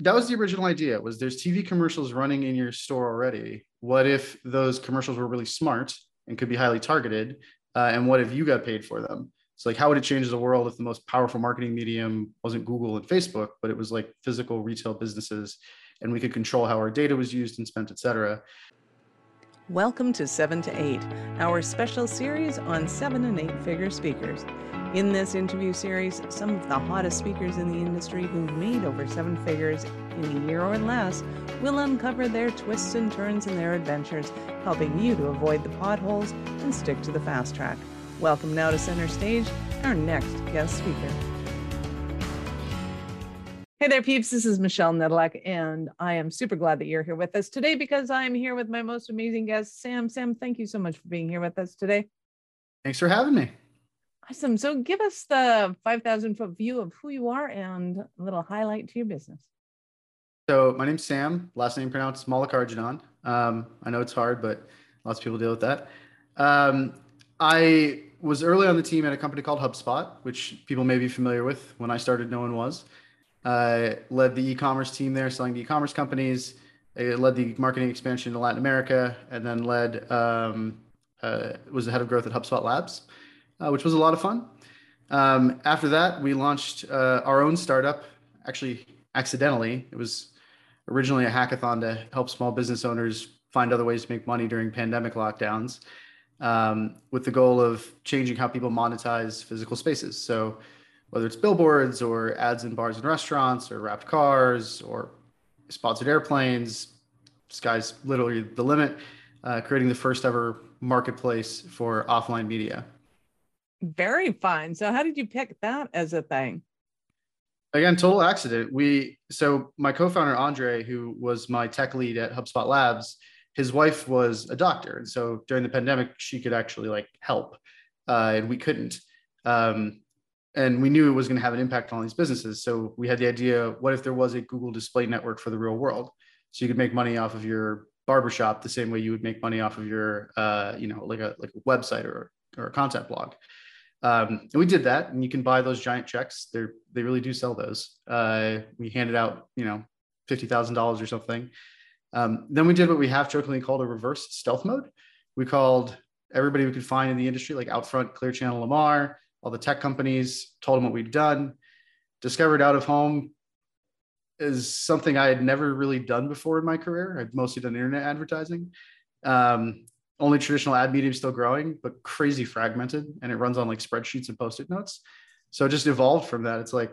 that was the original idea was there's tv commercials running in your store already. What if those commercials were really smart and could be highly targeted uh, and what if you got paid for them? So like how would it change the world if the most powerful marketing medium wasn't google and facebook but it was like physical retail businesses and we could control how our data was used and spent et cetera Welcome to 7 to 8, our special series on 7 and 8 figure speakers. In this interview series, some of the hottest speakers in the industry who've made over seven figures in a year or less will uncover their twists and turns in their adventures, helping you to avoid the potholes and stick to the fast track. Welcome now to center stage, our next guest speaker. Hey there, peeps. This is Michelle Nedelec, and I am super glad that you're here with us today because I'm here with my most amazing guest, Sam. Sam, thank you so much for being here with us today. thanks for having me Awesome. So give us the 5,000 foot view of who you are and a little highlight to your business. So my name's Sam, last name pronounced Mallikarjunan. Um, I know it's hard, but lots of people deal with that. Um, I was early on the team at a company called HubSpot, which people may be familiar with. When I started, no one was. I led the e-commerce team there, selling to e-commerce companies. I led the marketing expansion to Latin America, and then led um, uh, was the head of growth at HubSpot Labs, uh, which was a lot of fun. Um, after that, we launched uh, our own startup. Actually, accidentally, it was originally a hackathon to help small business owners find other ways to make money during pandemic lockdowns, um, with the goal of changing how people monetize physical spaces. So whether it's billboards or ads in bars and restaurants or wrapped cars or sponsored airplanes, sky's literally the limit, uh, creating the first ever marketplace for offline media. Very fun. So, how did you pick that as a thing? Again, total accident. We so my co-founder Andre, who was my tech lead at HubSpot Labs, his wife was a doctor, and so during the pandemic, she could actually like help, uh, and we couldn't. Um, and we knew it was going to have an impact on these businesses. So we had the idea: what if there was a Google Display Network for the real world, so you could make money off of your barbershop the same way you would make money off of your, uh, you know, like a like a website or or a content blog. Um, and we did that, and you can buy those giant checks. They they really do sell those. Uh, we handed out, you know, fifty thousand dollars or something. Um, then we did what we have jokingly called a reverse stealth mode. We called everybody we could find in the industry, like Outfront, Clear Channel, Lamar, all the tech companies, told them what we'd done. Discovered out of home is something I had never really done before in my career. I've mostly done internet advertising. Um, only traditional ad medium still growing, but crazy fragmented, and it runs on like spreadsheets and post-it notes. So it just evolved from that. It's like,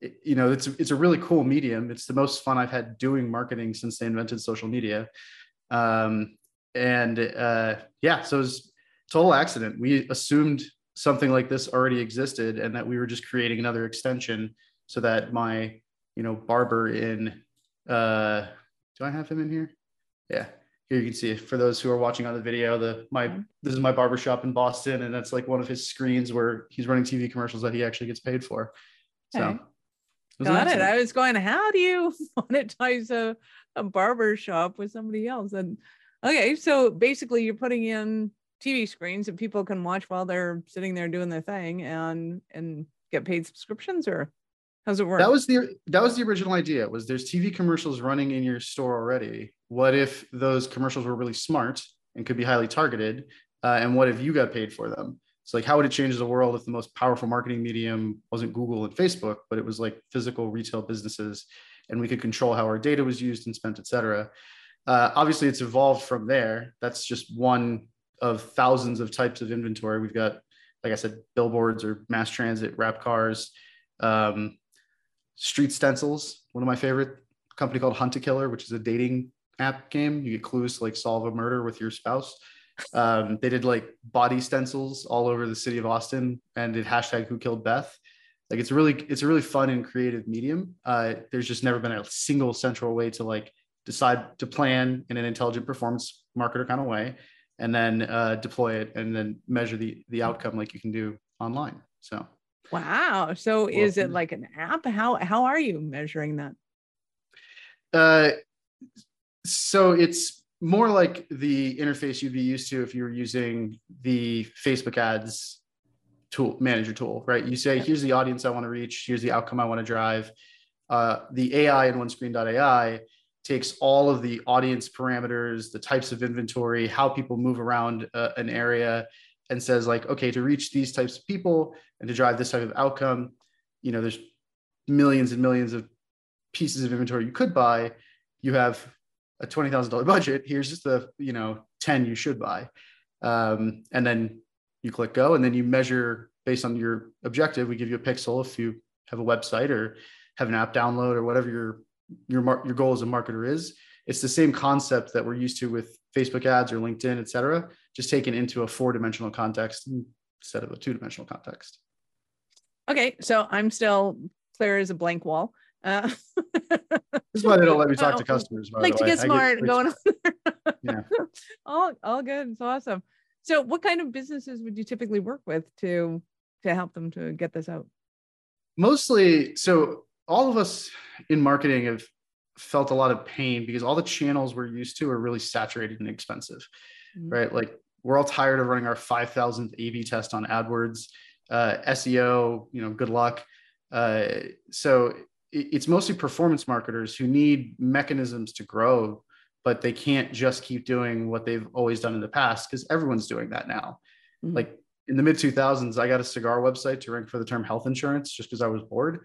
it, you know, it's it's a really cool medium. It's the most fun I've had doing marketing since they invented social media. Um, and uh, yeah, so it was total accident. We assumed something like this already existed and that we were just creating another extension so that my you know barber in uh do i have him in here yeah here you can see for those who are watching on the video the my Mhm. this is my barber shop in boston and that's like one of his screens where he's running tv commercials that he actually gets paid for so Okay. it Got it. I was going, how do you monetize a, a barber shop with somebody else? And okay, so basically you're putting in TV screens that people can watch while they're sitting there doing their thing and and get paid subscriptions or how's it work? that was the that was the original idea was there's tv commercials running in your store already. What if those commercials were really smart and could be highly targeted uh, and what if you got paid for them? So like how would it change the world if the most powerful marketing medium wasn't google and facebook but it was like physical retail businesses and we could control how our data was used and spent et cetera? Uh, obviously it's evolved from there. That's just one of thousands of types of inventory. We've got like i said billboards or mass transit wrap cars um, street stencils. One of my favorite company called hunt a killer which is a dating app game. You get clues to like solve a murder with your spouse. Um, they did like body stencils all over the city of austin and did hashtag who killed beth. Like it's really it's a really fun and creative medium. Uh, there's just never been a single central way to like decide to plan in an intelligent performance marketer kind of way and then uh, deploy it and then measure the the outcome like you can do online so wow. So is it like an app? How how are you measuring that? Uh, so it's more like the interface you'd be used to if you were using the Facebook ads tool manager tool, right? You say, here's the audience I want to reach, here's the outcome I want to drive. uh, the AI in OneScreen.ai takes all of the audience parameters, the types of inventory, how people move around uh, an area, and says like, okay, to reach these types of people and to drive this type of outcome, you know, there's millions and millions of pieces of inventory you could buy. You have a twenty thousand dollar budget. Here's just the you know ten you should buy, um, and then you click go, and then you measure based on your objective. We give you a pixel if you have a website or have an app download or whatever your your mar- your goal as a marketer is. It's the same concept that we're used to with Facebook ads or LinkedIn, et cetera, just taken into a four dimensional context instead of a two dimensional context. Okay, so I'm still clear as a blank wall. Uh, this is why they don't let me talk to customers. like to get smart, get, going on. yeah. All all good. It's awesome. So, what kind of businesses would you typically work with to to help them to get this out? Mostly, so all of us in marketing have felt a lot of pain because all the channels we're used to are really saturated and expensive, mm-hmm. right? Like we're all tired of running our 5,000th A/B test on AdWords, uh, SEO. You know, good luck. Uh, so it's mostly performance marketers who need mechanisms to grow, but they can't just keep doing what they've always done in the past because everyone's doing that now. Mm-hmm. Like in the mid 2000s, I got a cigar website to rank for the term health insurance just because I was bored.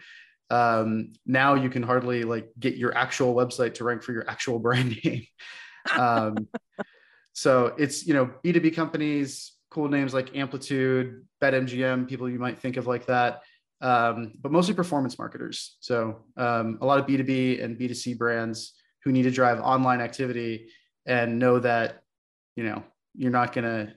Um, now you can hardly like get your actual website to rank for your actual brand name. um, so it's you know B2B companies, cool names like Amplitude, BetMGM, people you might think of like that um, but mostly performance marketers. So um, a lot of B2B and B2C brands who need to drive online activity and know that, you know, you're not going to,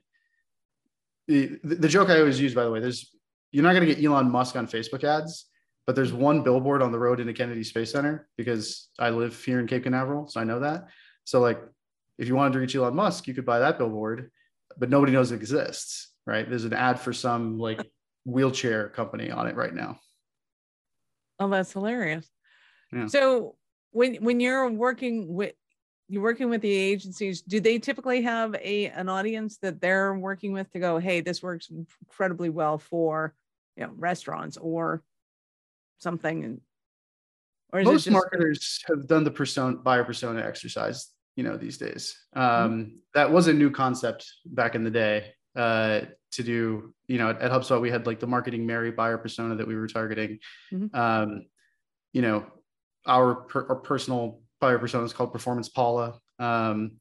the, the joke I always use, by the way, there's, you're not going to get Elon Musk on Facebook ads, but there's one billboard on the road into Kennedy Space Center because I live here in Cape Canaveral. So I know that. So like, if you wanted to reach Elon Musk, you could buy that billboard, but nobody knows it exists, right? There's an ad for some like wheelchair company on it right now. Oh, that's hilarious. Yeah. So when when you're working with you're working with the agencies, do they typically have a an audience that they're working with to go, hey, this works incredibly well for you know restaurants or something and or most just- marketers have done the persona buyer persona exercise you know these days mm-hmm. um, mm-hmm. that was a new concept back in the day uh, to do you know at, at, hubspot we had like the marketing mary buyer persona that we were targeting mm-hmm. um, you know our, per, our personal buyer persona is called performance paula um,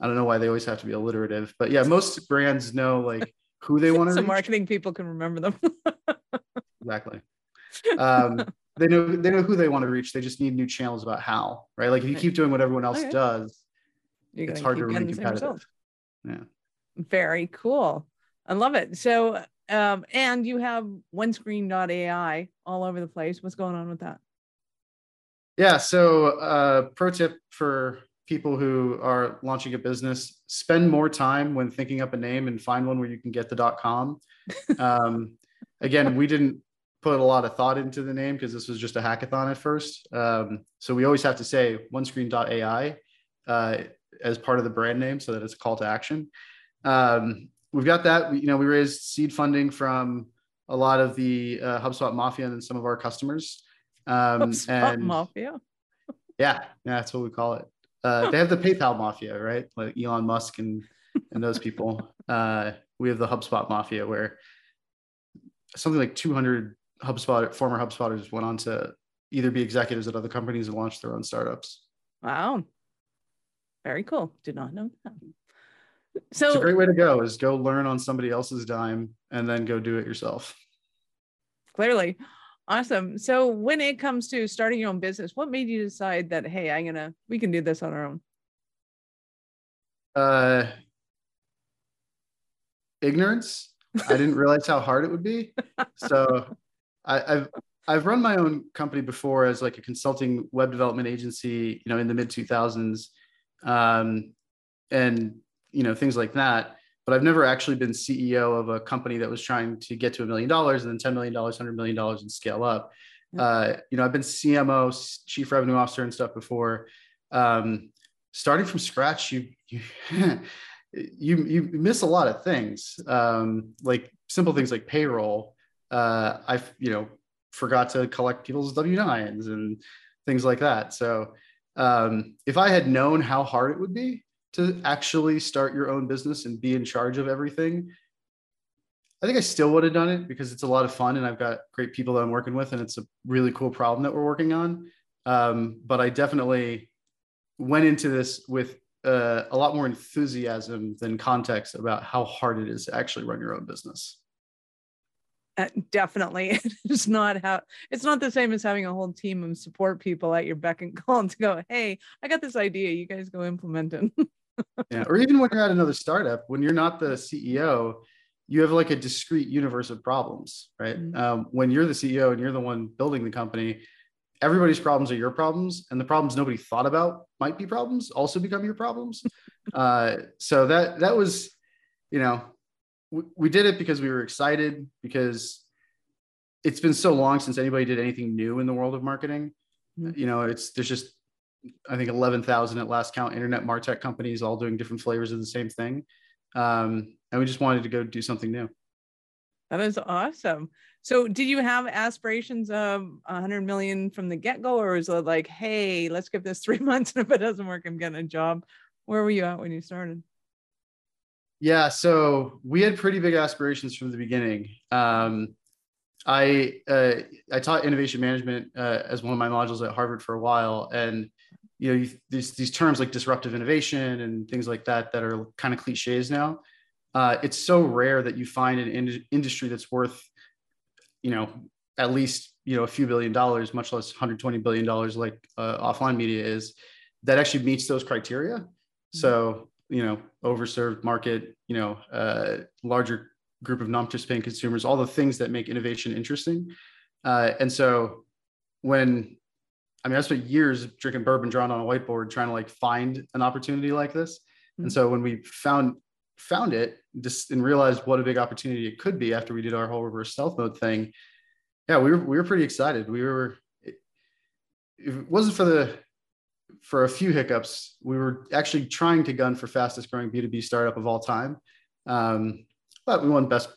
i don't know why they always have to be alliterative but yeah most brands know like who they want to so reach. marketing people can remember them exactly um, they know they know who they want to reach they just need new channels about how right like if you keep doing what everyone else okay. does it's hard to remain competitive yeah very cool. I love it. So, um, and you have OneScreen.ai all over the place. What's going on with that? Yeah. So, uh, pro tip for people who are launching a business: spend more time when thinking up a name and find one where you can get the .com. Um, again, we didn't put a lot of thought into the name because this was just a hackathon at first. Um, so we always have to say OneScreen.ai uh, as part of the brand name so that it's a call to action um, we've got that. We, you know, we raised seed funding from a lot of the uh, HubSpot Mafia and some of our customers. Um, HubSpot and Mafia. yeah, yeah, that's what we call it. Uh, they have the PayPal Mafia, right? Like Elon Musk and and those people. Uh, we have the HubSpot Mafia, where something like 200 HubSpot former HubSpotters went on to either be executives at other companies or launch their own startups. Wow, very cool. Did not know that. So it's a great way to go is go learn on somebody else's dime and then go do it yourself. Clearly. Awesome. So when it comes to starting your own business, what made you decide that hey, I'm gonna we can do this on our own? Uh ignorance. I didn't realize how hard it would be. So I, I've I've run my own company before as like a consulting web development agency, you know, in the mid 2000s. Um, and you know things like that. But i've never actually been ceo of a company that was trying to get to a million dollars and then $10 million $100 million and scale up. Uh, you know i've been cmo chief revenue officer and stuff before. Um, starting from scratch you you, you you miss a lot of things. Um, like simple things like payroll uh, i've you know forgot to collect people's W9s and things like that. So um, if I had known how hard it would be to actually start your own business and be in charge of everything, I think I still would have done it because it's a lot of fun and I've got great people that I'm working with and it's a really cool problem that we're working on. Um, but I definitely went into this with uh, a lot more enthusiasm than context about how hard it is to actually run your own business. Uh, definitely it's not how it's not the same as having a whole team of support people at your beck and call to go hey i got this idea you guys go implement it yeah or even when you're at another startup when you're not the ceo you have like a discrete universe of problems, right? Mm-hmm. Um, when you're the CEO and you're the one building the company, everybody's problems are your problems, and the problems nobody thought about might be problems also become your problems. uh, so that that was, you know, we, we did it because we were excited because it's been so long since anybody did anything new in the world of marketing. Mm-hmm. You know, it's there's just I think 11,000 at last count internet martech companies all doing different flavors of the same thing. Um, and we just wanted to go do something new. That is awesome. So, did you have aspirations of 100 million from the get go, or was it like, hey, let's give this three months, and if it doesn't work, I'm getting a job? Where were you at when you started? Yeah, so we had pretty big aspirations from the beginning. Um, I uh, I taught innovation management uh, as one of my modules at Harvard for a while, and you know you, these these terms like disruptive innovation and things like that that are kind of cliches now uh, it's so rare that you find an in- industry that's worth, you know, at least you know a few billion dollars, much less 120 billion dollars like uh, offline media is, that actually meets those criteria. Mm-hmm. So you know, overserved market, you know, uh, larger group of non-participating consumers, all the things that make innovation interesting. Uh, and so when I mean, I spent years drinking bourbon, drawn on a whiteboard, trying to like find an opportunity like this. Mm-hmm. And so when we found found it just and realized what a big opportunity it could be after we did our whole reverse stealth mode thing yeah we were we were pretty excited we were if it wasn't for the for a few hiccups we were actually trying to gun for fastest growing b2b startup of all time um, but we won best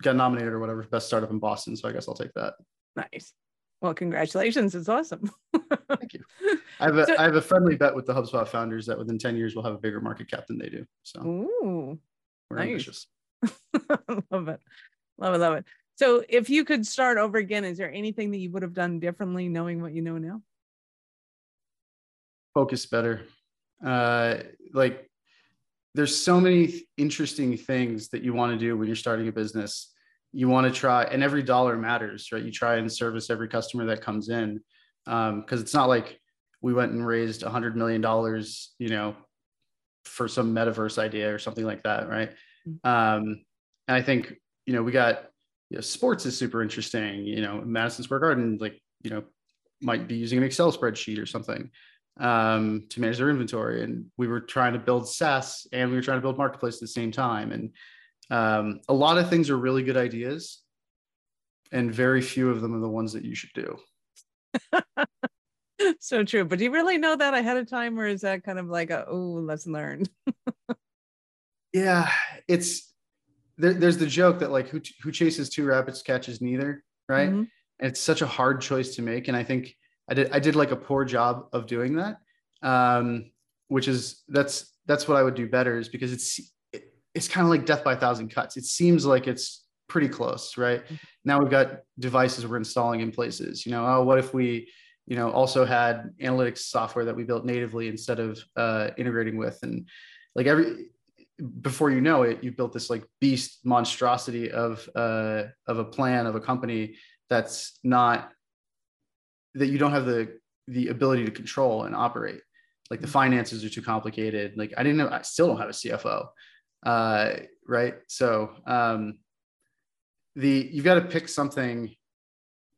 got nominated or whatever best startup in boston so i guess i'll take that nice well congratulations it's awesome thank you I have a so, I have a friendly bet with the HubSpot founders that within 10 years we'll have a bigger market cap than they do. So ooh, we're nice. ambitious. love it. Love it. Love it. So if you could start over again, is there anything that you would have done differently knowing what you know now? Focus better. Uh, like there's so many interesting things that you want to do when you're starting a business. You want to try, and every dollar matters, right? You try and service every customer that comes in because um, it's not like we went and raised a hundred million dollars, you know, for some metaverse idea or something like that, right? Mm-hmm. Um, and I think you know we got you know, sports is super interesting. You know, Madison Square Garden, like you know, might be using an Excel spreadsheet or something um, to manage their inventory. And we were trying to build SaaS and we were trying to build marketplace at the same time. And um, a lot of things are really good ideas, and very few of them are the ones that you should do. so true. But do you really know that ahead of time, or is that kind of like a oh lesson learned? yeah, it's there, there's the joke that like who who chases two rabbits catches neither, right? Mm-hmm. And it's such a hard choice to make, and I think I did I did like a poor job of doing that, um, which is that's that's what I would do better is because it's it, it's kind of like death by a thousand cuts. It seems like it's pretty close, right? Mm-hmm. Now we've got devices we're installing in places. You know, oh, what if we you know also had analytics software that we built natively instead of uh, integrating with and like every before you know it you've built this like beast monstrosity of uh, of a plan of a company that's not that you don't have the the ability to control and operate like the finances are too complicated like i didn't know i still don't have a cfo uh, right so um, the you've got to pick something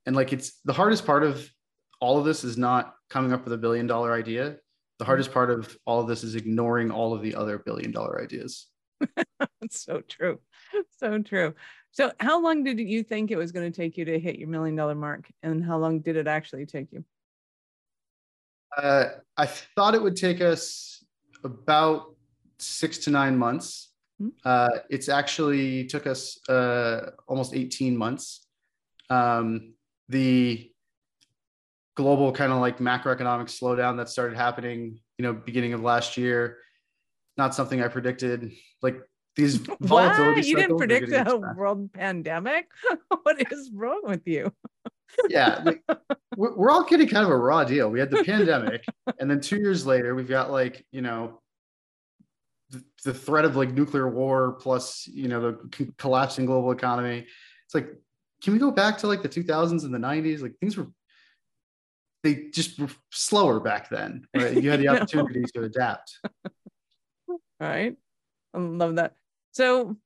and like it's the hardest part of all of this is not coming up with a billion dollar idea. The hardest part of all of this is ignoring all of the other billion dollar ideas. That's so true. So true. So, how long did you think it was going to take you to hit your million dollar mark? And how long did it actually take you? Uh, I thought it would take us about six to nine months. Mm-hmm. Uh, it's actually took us uh, almost 18 months. Um, the global kind of like macroeconomic slowdown that started happening, you know, beginning of last year. Not something I predicted. Like these volatility. What? You didn't predict a world pandemic? what is wrong with you? yeah, like, we're, we're all getting kind of a raw deal. We had the pandemic, and then two years later, we've got like you know the, the threat of like nuclear war plus you know the collapsing global economy. It's like, can we go back to like the 2000s and the 90s? Like things were they just were slower back then. Right? You had the opportunity to adapt. All right. I love that. So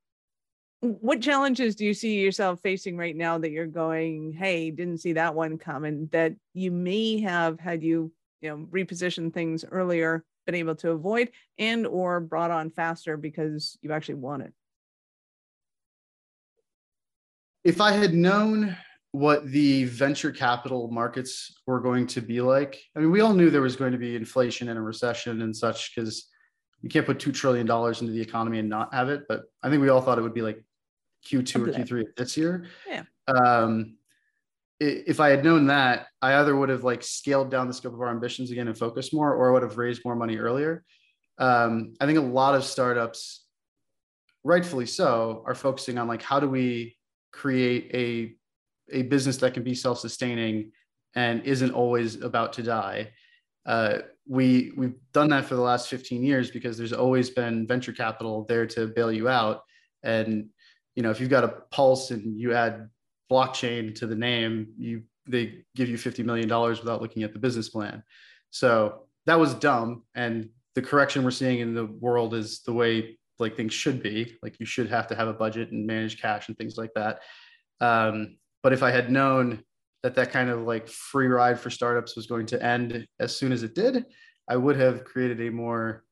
what challenges do you see yourself facing right now that you're going, hey, didn't see that one coming that you may have had you, you know, reposition things earlier, been able to avoid and or brought on faster because you actually want it? If I had known what the venture capital markets were going to be like, I mean, we all knew there was going to be inflation and a recession and such because you can't put $2 trillion into the economy and not have it. But I think we all thought it would be like Q2 or Q3 this year. Yeah. Um, if I had known that, I either would have like scaled down the scope of our ambitions again and focused more, or I would have raised more money earlier. Um, I think a lot of startups, rightfully so, are focusing on like how do we create a a business that can be self-sustaining and isn't always about to die. Uh, we we've done that for the last 15 years because there's always been venture capital there to bail you out and you know, if you've got a pulse and you add blockchain to the name, you they give you $50 million without looking at the business plan. So that was dumb. And the correction we're seeing in the world is the way like things should be. Like you should have to have a budget and manage cash and things like that. Um, but if I had known that that kind of like free ride for startups was going to end as soon as it did, I would have created a more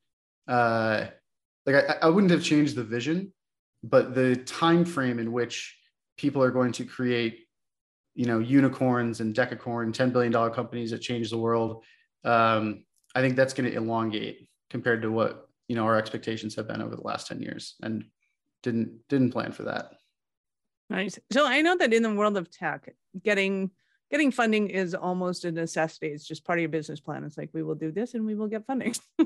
uh, like I, I wouldn't have changed the vision but the time frame in which people are going to create you know unicorns and decacorn 10 billion dollar companies that change the world um, i think that's going to elongate compared to what you know our expectations have been over the last 10 years and didn't didn't plan for that nice so i know that in the world of tech getting getting funding is almost a necessity it's just part of your business plan it's like we will do this and we will get funding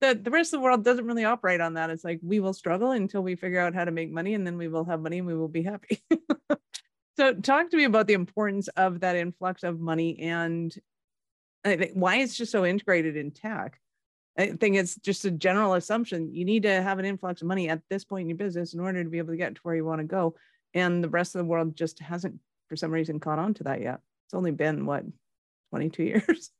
the, the rest of the world doesn't really operate on that. It's like we will struggle until we figure out how to make money and then we will have money and we will be happy. so talk to me about the importance of that influx of money and why it's just so integrated in tech. I think it's just a general assumption. You need to have an influx of money at this point in your business in order to be able to get to where you want to go. And the rest of the world just hasn't, for some reason, caught on to that yet. It's only been what, 22 years?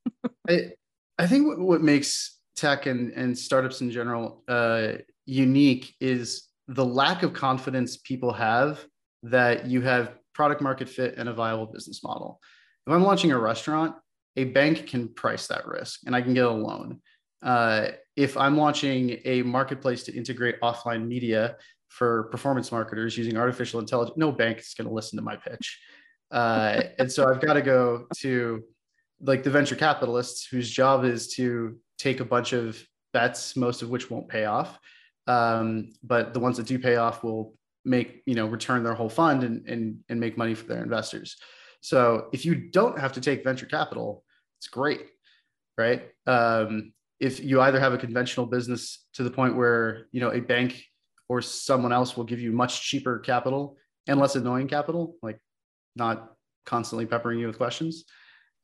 I, I think what, what makes tech and, and startups in general uh, unique is the lack of confidence people have that you have product market fit and a viable business model. If I'm launching a restaurant, a bank can price that risk and I can get a loan. Uh, if I'm launching a marketplace to integrate offline media for performance marketers using artificial intelligence, no bank is going to listen to my pitch. Uh, and so I've got to go to like the venture capitalists whose job is to take a bunch of bets, most of which won't pay off. Um, but the ones that do pay off will make, you know, return their whole fund and, and, and make money for their investors. So if you don't have to take venture capital, it's great, right? Um, if you either have a conventional business to the point where, you know, a bank or someone else will give you much cheaper capital and less annoying capital, like not constantly peppering you with questions.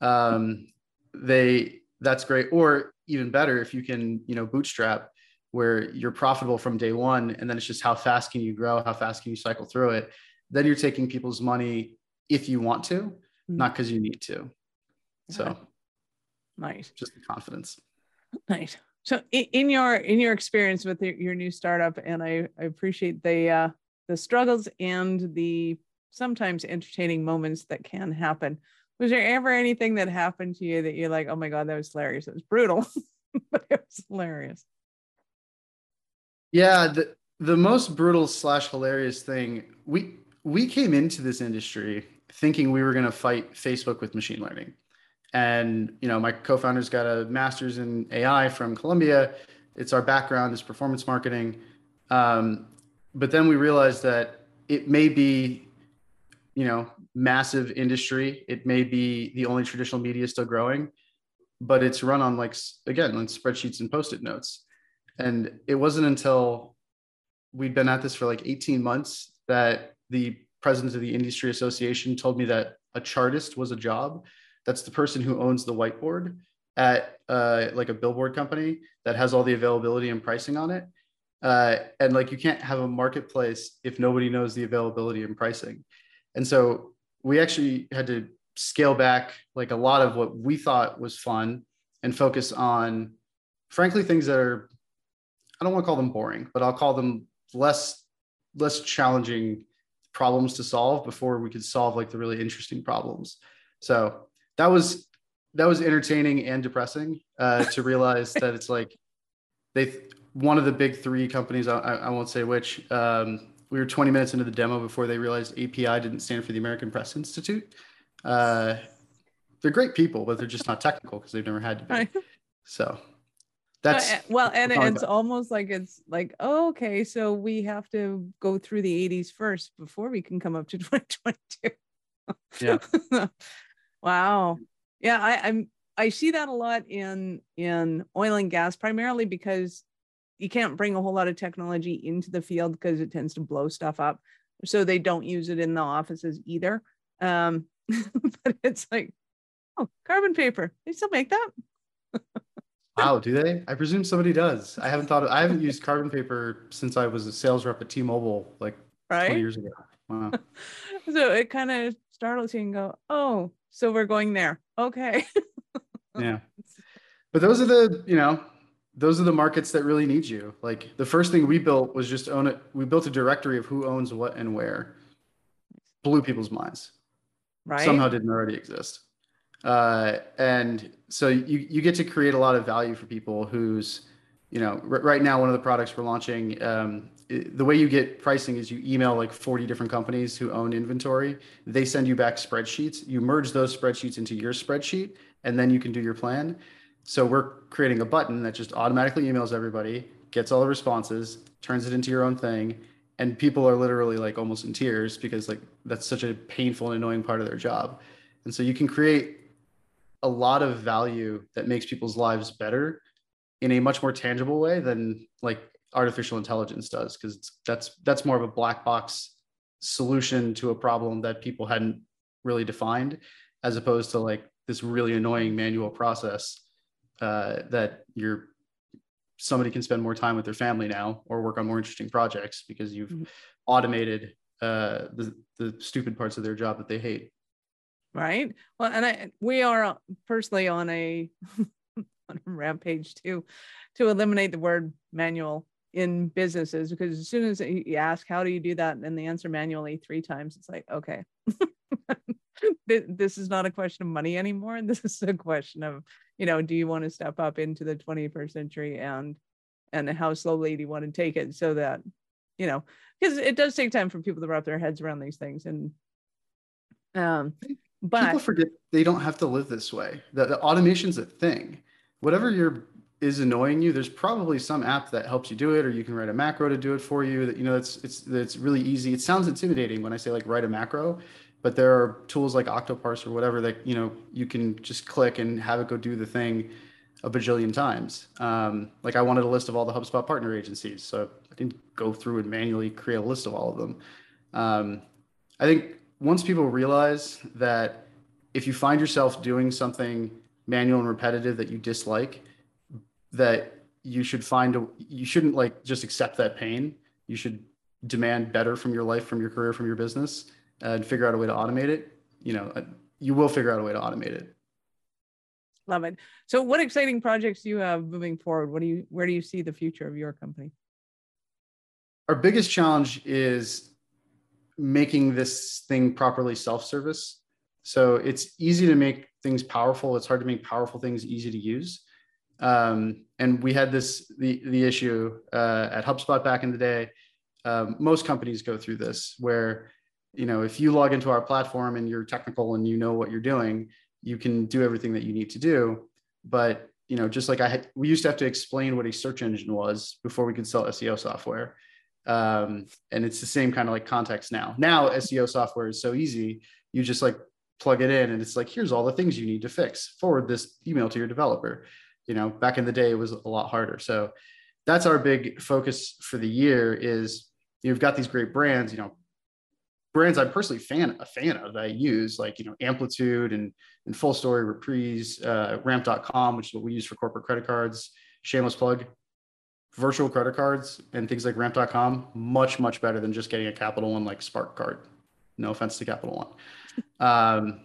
Um, they that's great. Or even better, if you can, you know, bootstrap where you're profitable from day one, and then it's just how fast can you grow, how fast can you cycle through it. Then you're taking people's money if you want to, mm-hmm. not because you need to. So nice. Just the confidence. Nice. So in your in your experience with your new startup, and I, I appreciate the uh, the struggles and the sometimes entertaining moments that can happen was there ever anything that happened to you that you're like, oh my God, that was hilarious? It was brutal, but it was hilarious. Yeah, the the most brutal slash hilarious thing, we we came into this industry thinking we were gonna fight Facebook with machine learning. And you know, my co-founder's got a master's in AI from Columbia. It's our background is performance marketing. Um, but then we realized that it may be, you know, massive industry. It may be the only traditional media still growing, but it's run on like again on spreadsheets and post-it notes. And it wasn't until we'd been at this for like 18 months that the president of the industry association told me that a chartist was a job. That's the person who owns the whiteboard at uh, like a billboard company that has all the availability and pricing on it. Uh, and like you can't have a marketplace if nobody knows the availability and pricing. And so we actually had to scale back like a lot of what we thought was fun and focus on frankly things that are I don't want to call them boring, but I'll call them less less challenging problems to solve before we could solve like the really interesting problems. So that was that was entertaining and depressing uh, to realize that it's like they one of the big three companies I, I won't say which um, we were 20 minutes into the demo before they realized API didn't stand for the American Press Institute. Uh, they're great people, but they're just not technical because they've never had to be. Right. So that's uh, well, and it's almost like it's like oh, okay, so we have to go through the 80s first before we can come up to 2022. Yeah. wow. Yeah, I, I'm I see that a lot in in oil and gas, primarily because you can't bring a whole lot of technology into the field because it tends to blow stuff up. So they don't use it in the offices either. Um, but it's like, oh, carbon paper. They still make that. wow, do they? I presume somebody does. I haven't thought of, I haven't used carbon paper since I was a sales rep at T-Mobile like right? 20 years ago. Wow. so it kind of startles you and go, oh, so we're going there. Okay. yeah. But those are the, you know, those are the markets that really need you. Like the first thing we built was just own it. We built a directory of who owns what and where. Blew people's minds. Right. Somehow didn't already exist. Uh, and so you you get to create a lot of value for people who's, you know, r- right now one of the products we're launching. Um, the way you get pricing is you email like 40 different companies who own inventory. They send you back spreadsheets. You merge those spreadsheets into your spreadsheet, and then you can do your plan. So we're creating a button that just automatically emails everybody, gets all the responses, turns it into your own thing. And people are literally like almost in tears because like that's such a painful and annoying part of their job. And so you can create a lot of value that makes people's lives better in a much more tangible way than like artificial intelligence does because that's that's more of a black box solution to a problem that people hadn't really defined as opposed to like this really annoying manual process uh, that you're somebody can spend more time with their family now or work on more interesting projects because you've mm-hmm. automated uh, the the stupid parts of their job that they hate. Right. Well, and I we are personally on a on a rampage too to eliminate the word manual in businesses because as soon as you ask how do you do that and the answer manually three times it's like okay this is not a question of money anymore. This is a question of, you know, do you want to step up into the 21st century and and how slowly do you want to take it so that, you know, because it does take time for people to wrap their heads around these things. And um but people forget they don't have to live this way. The, the automation's a thing. Whatever your is annoying you, there's probably some app that helps you do it, or you can write a macro to do it for you. That you know, it's it's it's really easy. It sounds intimidating when I say like write a macro, but there are tools like Octoparse or whatever that you know you can just click and have it go do the thing a bajillion times. Um, like I wanted a list of all the HubSpot partner agencies, so I didn't go through and manually create a list of all of them. Um, I think once people realize that if you find yourself doing something manual and repetitive that you dislike, that you should find a you shouldn't like just accept that pain. You should demand better from your life, from your career, from your business and figure out a way to automate it, you know, uh, you will figure out a way to automate it. Love it. So what exciting projects do you have moving forward? What do you where do you see the future of your company? Our biggest challenge is making this thing properly self-service. So it's easy to make things powerful. It's hard to make powerful things easy to use. Um, and we had this the the issue uh, at HubSpot back in the day. Um, most companies go through this where you know if you log into our platform and you're technical and you know what you're doing you can do everything that you need to do. But you know just like i had we used to have to explain what a search engine was before we could sell seo software. Um, and it's the same kind of like context now. Now seo software is so easy you just like plug it in and it's like here's all the things you need to fix. Forward this email to your developer you know back in the day it was a lot harder. So that's our big focus for the year is you've got these great brands you know brands i'm personally fan a fan of that i use like you know amplitude and and FullStory reprise uh, ramp.com which is what we use for corporate credit cards shameless plug virtual credit cards and things like ramp.com much much better than just getting a capital one like spark card. No offense to capital one. Um,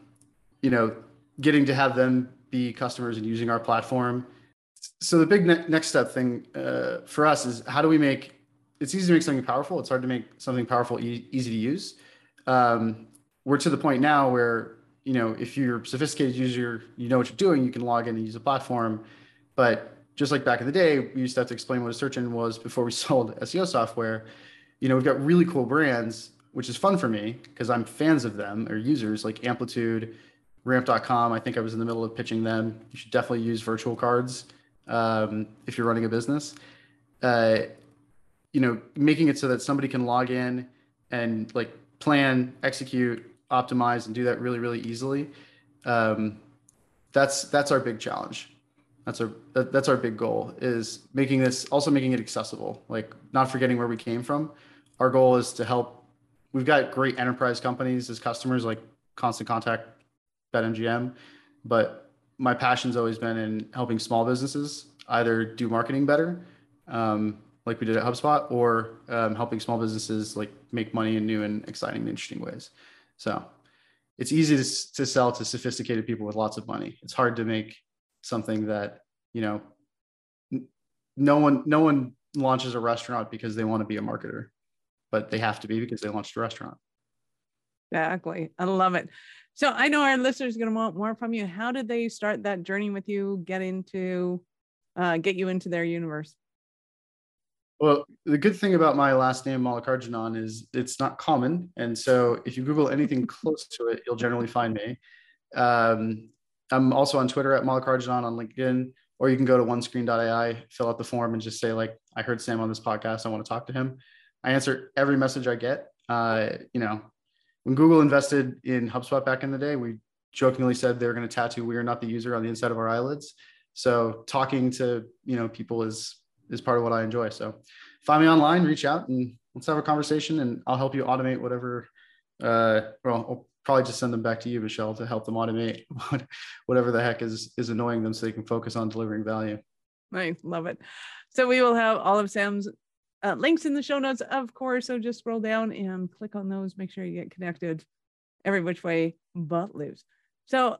you know, getting to have them be customers and using our platform. So the big ne- next step thing uh, for us is how do we make it's easy to make something powerful. It's hard to make something powerful e- easy to use. Um, we're to the point now where you know if you're a sophisticated user, you know what you're doing, you can log in and use a platform. But just like back in the day, we used to have to explain what a search engine was before we sold SEO software. You know, we've got really cool brands which is fun for me because I'm fans of them or users like Amplitude, Ramp.com. I think I was in the middle of pitching them. You should definitely use virtual cards um, if you're running a business. Uh, you know, making it so that somebody can log in and like plan, execute, optimize, and do that really, really easily. Um, that's that's our big challenge. That's our that, that's our big goal is making this also making it accessible. Like not forgetting where we came from. Our goal is to help we've got great enterprise companies as customers like Constant Contact, BetMGM, but my passion's always been in helping small businesses either do marketing better, um, like we did at HubSpot, or um, helping small businesses like make money in new and exciting and interesting ways. So it's easy to, to sell to sophisticated people with lots of money. It's hard to make something that you know no one no one launches a restaurant because they want to be a marketer but they have to be because they launched a restaurant. Exactly. I love it. So I know our listeners are going to want more from you. How did they start that journey with you, get into, uh, get you into their universe? Well, the good thing about my last name, Mallikarjunan, is it's not common. And so if you Google anything close to it, you'll generally find me. Um, I'm also on Twitter at Mallikarjunan on LinkedIn, or you can go to onescreen.ai, fill out the form, and just say, like, I heard Sam on this podcast. I want to talk to him. I answer every message I get. Uh, you know, when Google invested in HubSpot back in the day, we jokingly said they're going to tattoo "We are not the user" on the inside of our eyelids. So talking to you know people is is part of what I enjoy. So find me online, reach out, and let's have a conversation, and I'll help you automate whatever. Uh, well, I'll probably just send them back to you, Michelle, to help them automate whatever the heck is is annoying them, so they can focus on delivering value. I love it. So we will have all of Sam's uh, links in the show notes, of course. So just scroll down and click on those. Make sure you get connected every which way but loose. So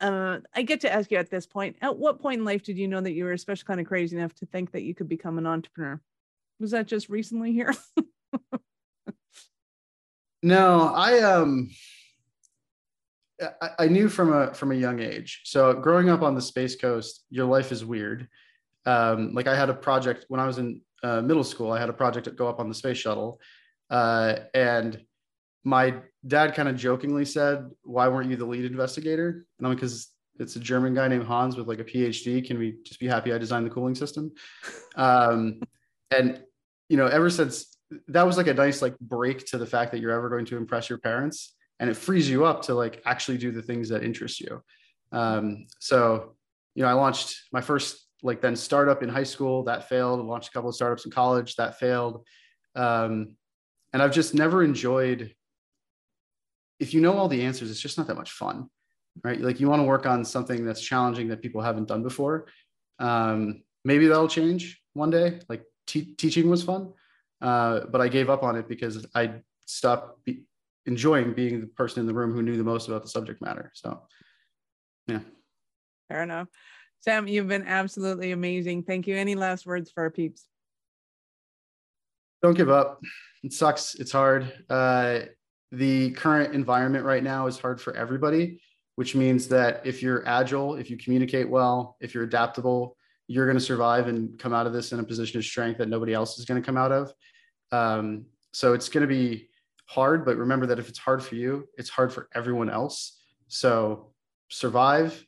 uh, I get to ask you at this point, at what point in life did you know that you were especially kind of crazy enough to think that you could become an entrepreneur? Was that just recently here? no, I um I, I knew from a from a young age. So growing up on the space coast, your life is weird um, like I had a project when I was in uh, middle school, I had a project to go up on the space shuttle. Uh, and my dad kind of jokingly said, why weren't you the lead investigator? And I'm like, because it's a German guy named Hans with like a PhD. Can we just be happy I designed the cooling system? Um, and, you know, ever since that was like a nice like break to the fact that you're ever going to impress your parents and it frees you up to like actually do the things that interest you. Um, so, you know, I launched my first like then startup in high school that failed launched a couple of startups in college that failed. Um, and i've just never enjoyed if you know all the answers it's just not that much fun right? Like you want to work on something that's challenging that people haven't done before. Um, maybe that'll change one day like teaching was fun uh, but i gave up on it because i stopped be- enjoying being the person in the room who knew the most about the subject matter so yeah. Fair enough Sam, you've been absolutely amazing. Thank you. Any last words for our peeps? Don't give up. It sucks. It's hard. Uh, the current environment right now is hard for everybody, which means that if you're agile, if you communicate well, if you're adaptable, you're going to survive and come out of this in a position of strength that nobody else is going to come out of. Um, so it's going to be hard, but remember that if it's hard for you, it's hard for everyone else. So survive,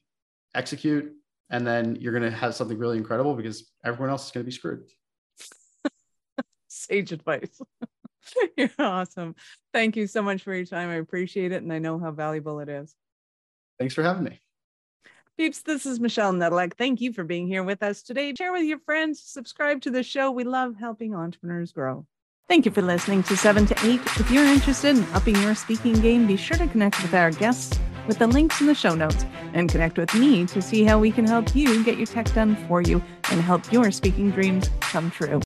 execute, and then you're going to have something really incredible because everyone else is going to be screwed. Sage advice. You're awesome. Thank you so much for your time. I appreciate it. And I know how valuable it is. Thanks for having me. Peeps, this is Michelle Nedelec. Thank you for being here with us today. Share with your friends, subscribe to the show. We love helping entrepreneurs grow. Thank you for listening to 7 to 8. If you're interested in upping your speaking game, be sure to connect with our guests with the links in the show notes and connect with me to see how we can help you get your tech done for you and help your speaking dreams come true.